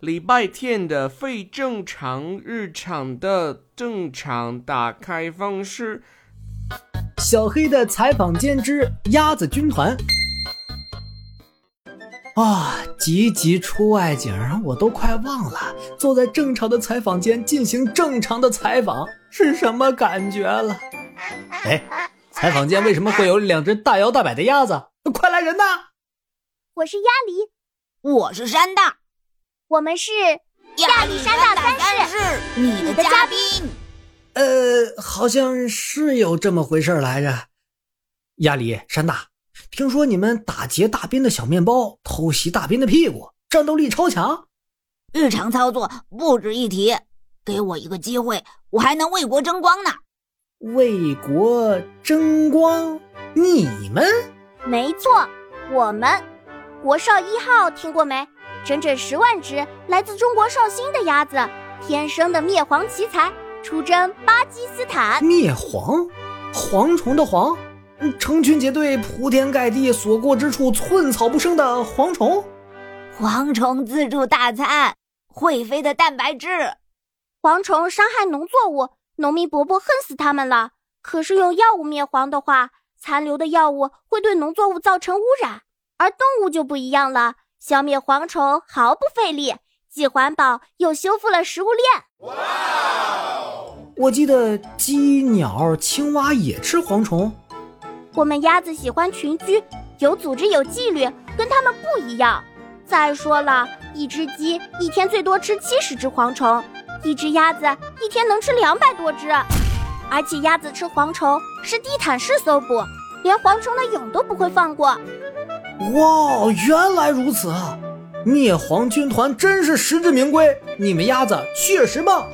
礼拜天的非正常日常的正常打开方式。小黑的采访间之鸭子军团。啊，集集出外景，我都快忘了坐在正常的采访间进行正常的采访是什么感觉了。哎，采访间为什么会有两只大摇大摆的鸭子？快来人呐！我是鸭梨，我是山大，我们是亚历山大三世，你的嘉宾。呃，好像是有这么回事来着。亚历、山大，听说你们打劫大兵的小面包，偷袭大兵的屁股，战斗力超强，日常操作不值一提。给我一个机会，我还能为国争光呢。为国争光？你们？没错，我们国少一号听过没？整整十万只来自中国绍兴的鸭子，天生的灭蝗奇才。出征巴基斯坦，灭蝗，蝗虫的蝗，成群结队，铺天盖地，所过之处寸草不生的蝗虫，蝗虫自助大餐，会飞的蛋白质，蝗虫伤害农作物，农民伯伯恨死他们了。可是用药物灭蝗的话，残留的药物会对农作物造成污染，而动物就不一样了，消灭蝗虫毫不费力，既环保又修复了食物链。我记得鸡、鸟、青蛙也吃蝗虫。我们鸭子喜欢群居，有组织、有纪律，跟它们不一样。再说了，一只鸡一天最多吃七十只蝗虫，一只鸭子一天能吃两百多只。而且鸭子吃蝗虫是地毯式搜捕，连蝗虫的蛹都不会放过。哇，原来如此啊！灭蝗军团真是实至名归，你们鸭子确实棒。